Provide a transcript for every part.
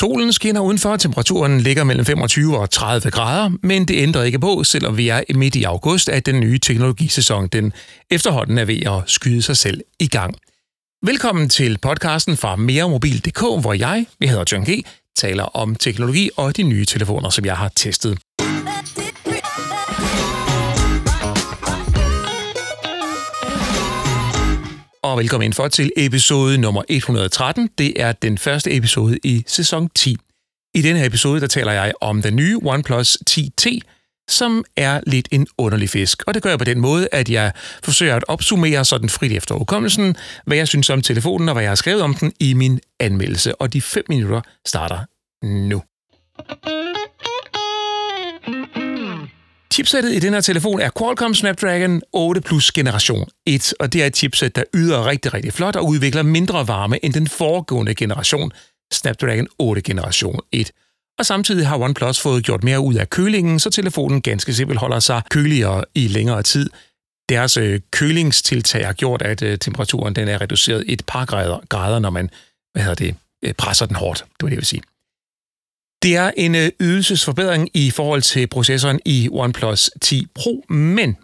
Solen skinner udenfor, temperaturen ligger mellem 25 og 30 grader, men det ændrer ikke på, selvom vi er midt i august, at den nye teknologisæson den efterhånden er ved at skyde sig selv i gang. Velkommen til podcasten fra meremobil.dk, hvor jeg, jeg hedder John G., taler om teknologi og de nye telefoner, som jeg har testet. Og velkommen ind for til episode nummer 113. Det er den første episode i sæson 10. I denne her episode, der taler jeg om den nye OnePlus 10T, som er lidt en underlig fisk. Og det gør jeg på den måde, at jeg forsøger at opsummere sådan frit efter hukommelsen, hvad jeg synes om telefonen og hvad jeg har skrevet om den i min anmeldelse. Og de 5 minutter starter nu. Chipsættet i den her telefon er Qualcomm Snapdragon 8 Plus generation 1, og det er et chipset, der yder rigtig, rigtig flot og udvikler mindre varme end den foregående generation, Snapdragon 8 generation 1. Og samtidig har OnePlus fået gjort mere ud af kølingen, så telefonen ganske simpelt holder sig køligere i længere tid. Deres øh, kølingstiltag har gjort, at øh, temperaturen den er reduceret et par grader, grader når man hvad hedder det, øh, presser den hårdt. Det var det, jeg vil sige. Det er en øh, ydelsesforbedring i forhold til processoren i OnePlus 10 Pro, men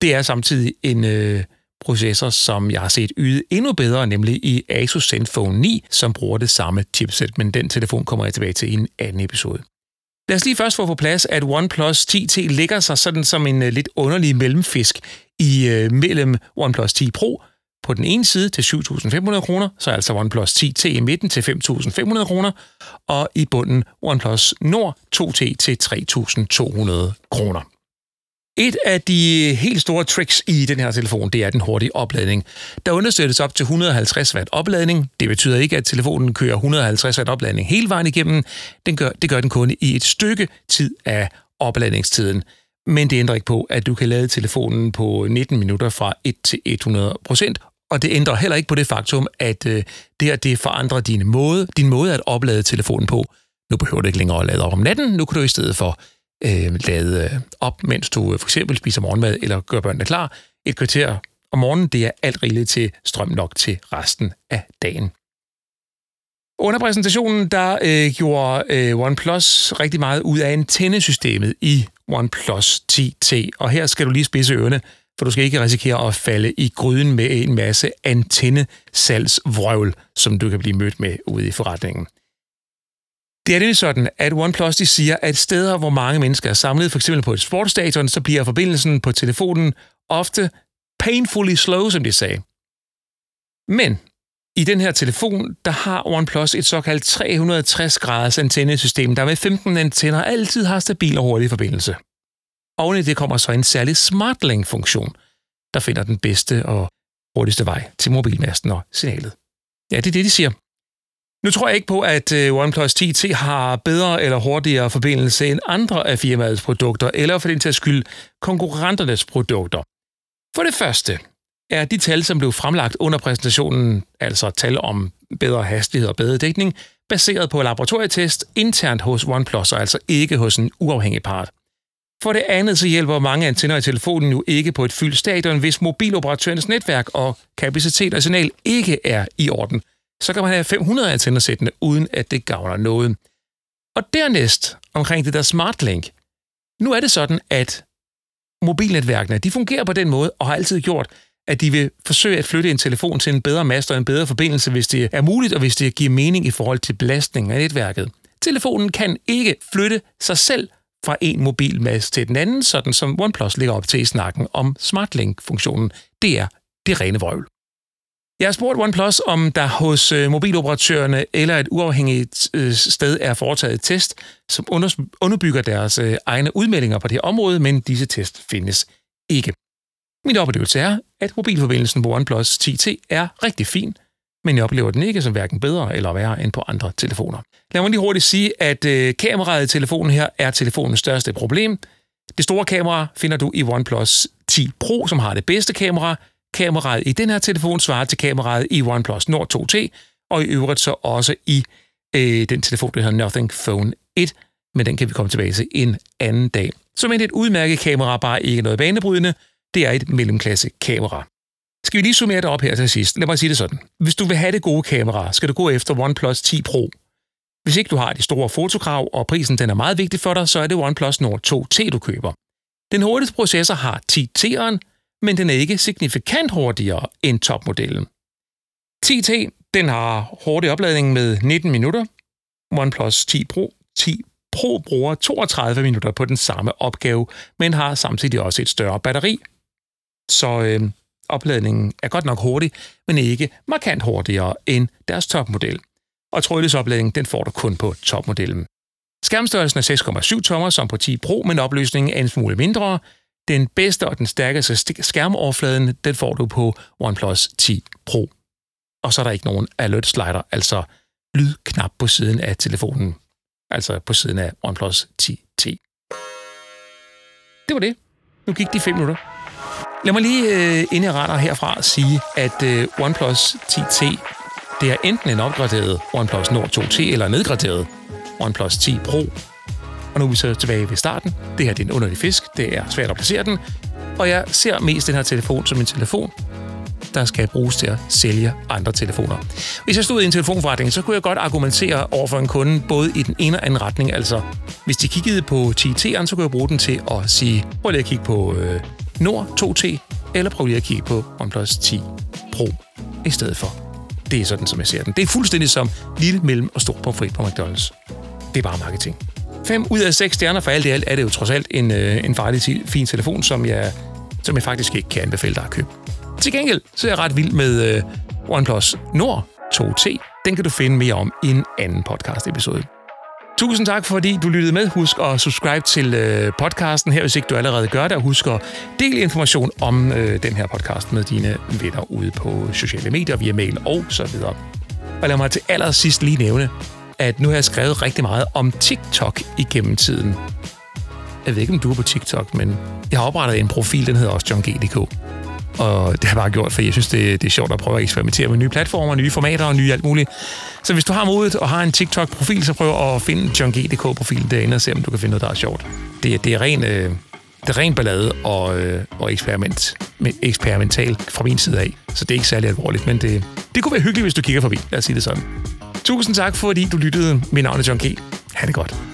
det er samtidig en øh, processor, som jeg har set yde endnu bedre, nemlig i Asus Zenfone 9, som bruger det samme chipset, men den telefon kommer jeg tilbage til i en anden episode. Lad os lige først få på plads, at OnePlus 10T ligger sig sådan som en øh, lidt underlig mellemfisk i øh, mellem OnePlus 10 Pro på den ene side til 7.500 kroner, så altså OnePlus 10T i midten til 5.500 kroner, og i bunden OnePlus Nord 2T til 3.200 kroner. Et af de helt store tricks i den her telefon, det er den hurtige opladning. Der understøttes op til 150 watt opladning. Det betyder ikke, at telefonen kører 150 watt opladning hele vejen igennem. Den gør, det gør den kun i et stykke tid af opladningstiden. Men det ændrer ikke på, at du kan lade telefonen på 19 minutter fra 1 til 100 procent, og det ændrer heller ikke på det faktum, at øh, det her det forandrer din måde, din måde at oplade telefonen på. Nu behøver du ikke længere at lade op om natten. Nu kan du i stedet for øh, lade øh, op, mens du øh, for eksempel spiser morgenmad eller gør børnene klar. Et kvarter om morgenen, det er alt rigeligt til strøm nok til resten af dagen. Under præsentationen, der øh, gjorde øh, OnePlus rigtig meget ud af antennesystemet i OnePlus 10T, og her skal du lige spidse ørerne, for du skal ikke risikere at falde i gryden med en masse antennesalgsvrøvl, som du kan blive mødt med ude i forretningen. Det er nemlig sådan, at OnePlus de siger, at steder, hvor mange mennesker er samlet, f.eks. på et sportsstadion, så bliver forbindelsen på telefonen ofte painfully slow, som de sagde. Men i den her telefon, der har OnePlus et såkaldt 360 graders antennesystem, der med 15 antenner altid har stabil og hurtig forbindelse. Oven i det kommer så en særlig SmartLink-funktion, der finder den bedste og hurtigste vej til mobilmasten og signalet. Ja, det er det, de siger. Nu tror jeg ikke på, at øh, OnePlus 10T har bedre eller hurtigere forbindelse end andre af firmaets produkter, eller for den til skyld konkurrenternes produkter. For det første er de tal, som blev fremlagt under præsentationen, altså tal om bedre hastighed og bedre dækning, baseret på laboratorietest internt hos OnePlus, og altså ikke hos en uafhængig part. For det andet så hjælper mange antenner i telefonen jo ikke på et fyldt stadion, hvis mobiloperatørens netværk og kapacitet og signal ikke er i orden. Så kan man have 500 antenner sættende, uden at det gavner noget. Og dernæst omkring det der SmartLink. Nu er det sådan, at mobilnetværkene de fungerer på den måde, og har altid gjort, at de vil forsøge at flytte en telefon til en bedre mast og en bedre forbindelse, hvis det er muligt, og hvis det giver mening i forhold til belastningen af netværket. Telefonen kan ikke flytte sig selv fra en mobilmast til den anden, sådan som OnePlus ligger op til i snakken om SmartLink-funktionen. Det er det rene vrøvl. Jeg har spurgt OnePlus, om der hos øh, mobiloperatørerne eller et uafhængigt øh, sted er foretaget et test, som underbygger deres øh, egne udmeldinger på det her område, men disse test findes ikke. Min oplevelse er, at mobilforbindelsen på OnePlus 10T er rigtig fin, men jeg oplever den ikke som hverken bedre eller værre end på andre telefoner. Lad mig lige hurtigt sige, at øh, kameraet i telefonen her er telefonens største problem. Det store kamera finder du i OnePlus 10 Pro, som har det bedste kamera. Kameraet i den her telefon svarer til kameraet i OnePlus Nord 2T, og i øvrigt så også i øh, den telefon, der hedder Nothing Phone 1, men den kan vi komme tilbage til en anden dag. Som et udmærket kamera, bare ikke noget banebrydende, det er et mellemklasse kamera. Skal vi lige summere det op her til sidst? Lad mig sige det sådan. Hvis du vil have det gode kamera, skal du gå efter OnePlus 10 Pro. Hvis ikke du har de store fotokrav, og prisen den er meget vigtig for dig, så er det OnePlus Nord 2T, du køber. Den hurtigste processor har 10T'eren, men den er ikke signifikant hurtigere end topmodellen. 10T den har hurtig opladning med 19 minutter. OnePlus 10 Pro 10 Pro bruger 32 minutter på den samme opgave, men har samtidig også et større batteri. Så øh, opladningen er godt nok hurtig, men ikke markant hurtigere end deres topmodel. Og trådløsopladningen den får du kun på topmodellen. Skærmstørrelsen er 6,7 tommer som på 10 Pro, men opløsningen er en smule mindre. Den bedste og den stærkeste skærmoverfladen, den får du på OnePlus 10 Pro. Og så er der ikke nogen alert slider, altså lydknap på siden af telefonen, altså på siden af OnePlus 10T. Det var det. Nu gik de 5 minutter. Lad mig lige, øh, inden jeg retter herfra, sige, at øh, OnePlus 10T, det er enten en opgraderet OnePlus Nord 2T eller en nedgraderet OnePlus 10 Pro. Og nu er vi så tilbage ved starten. Det her det er en underlig fisk. Det er svært at placere den. Og jeg ser mest den her telefon som en telefon, der skal bruges til at sælge andre telefoner. Hvis jeg stod i en telefonforretning, så kunne jeg godt argumentere over for en kunde både i den ene og anden retning. Altså, hvis de kiggede på 10T'eren, så kunne jeg bruge den til at sige, prøv lige at kigge på øh, Nord 2T, eller prøv lige at kigge på OnePlus 10 Pro i stedet for. Det er sådan, som jeg ser den. Det er fuldstændig som lille, mellem og stor pomfrit på McDonald's. Det er bare marketing. 5 ud af 6 stjerner for alt i alt er det jo trods alt en, øh, en farlig, fin telefon, som jeg, som jeg faktisk ikke kan anbefale dig at købe. Til gengæld så er jeg ret vild med øh, OnePlus Nord 2T. Den kan du finde mere om i en anden podcast-episode. Tusind tak, fordi du lyttede med. Husk at subscribe til øh, podcasten her, hvis ikke du allerede gør det. Og husk at dele information om øh, den her podcast med dine venner ude på sociale medier, via mail og så videre. Og lad mig til allersidst lige nævne, at nu har jeg skrevet rigtig meget om TikTok igennem tiden. Jeg ved ikke, om du er på TikTok, men jeg har oprettet en profil, den hedder også johng.dk. Og det har jeg bare gjort, for jeg synes, det, det er sjovt at prøve at eksperimentere med nye platformer, nye formater og nye alt muligt. Så hvis du har modet og har en TikTok-profil, så prøv at finde johng.dk-profilen derinde og se, om du kan finde noget, der er sjovt. Det, det er ren... Øh, det er ren ballade og, øh, og eksperiment, eksperimental fra min side af. Så det er ikke særlig alvorligt, men det, det kunne være hyggeligt, hvis du kigger forbi. Lad os sige det sådan. Tusind tak, fordi du lyttede. Mit navn er John G. Ha' det godt.